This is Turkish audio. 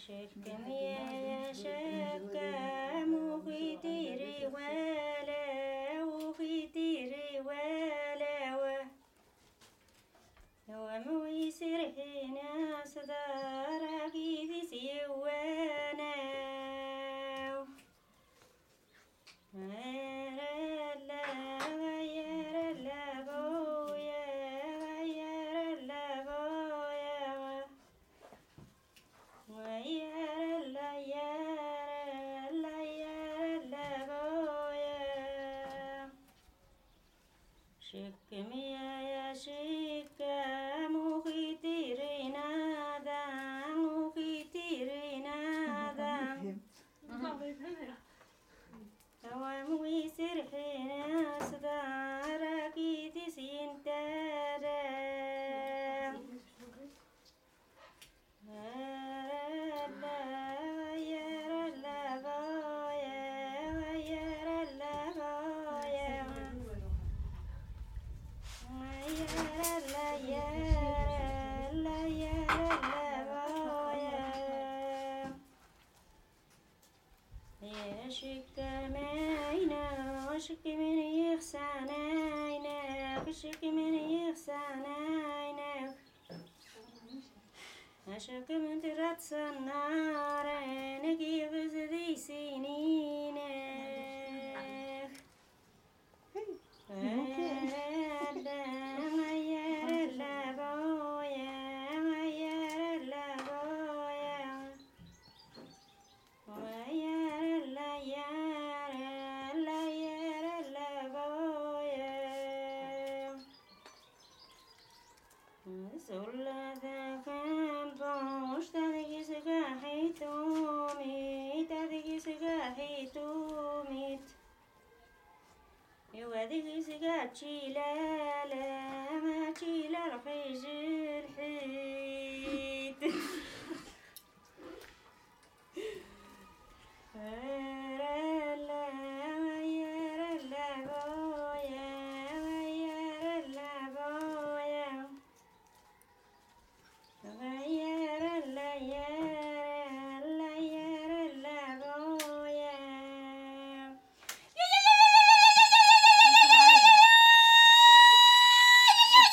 شكم يا شكم 是给妹 her yerlerle bayem. Yeşik demeyne, aşık kimin yıksan eyne, aşık kimin yıksan eyne. Aşık kimin. سل ذاك مشتاقي سكاحي توميت أدقي سكاحي لا لا ما تشيل الحجر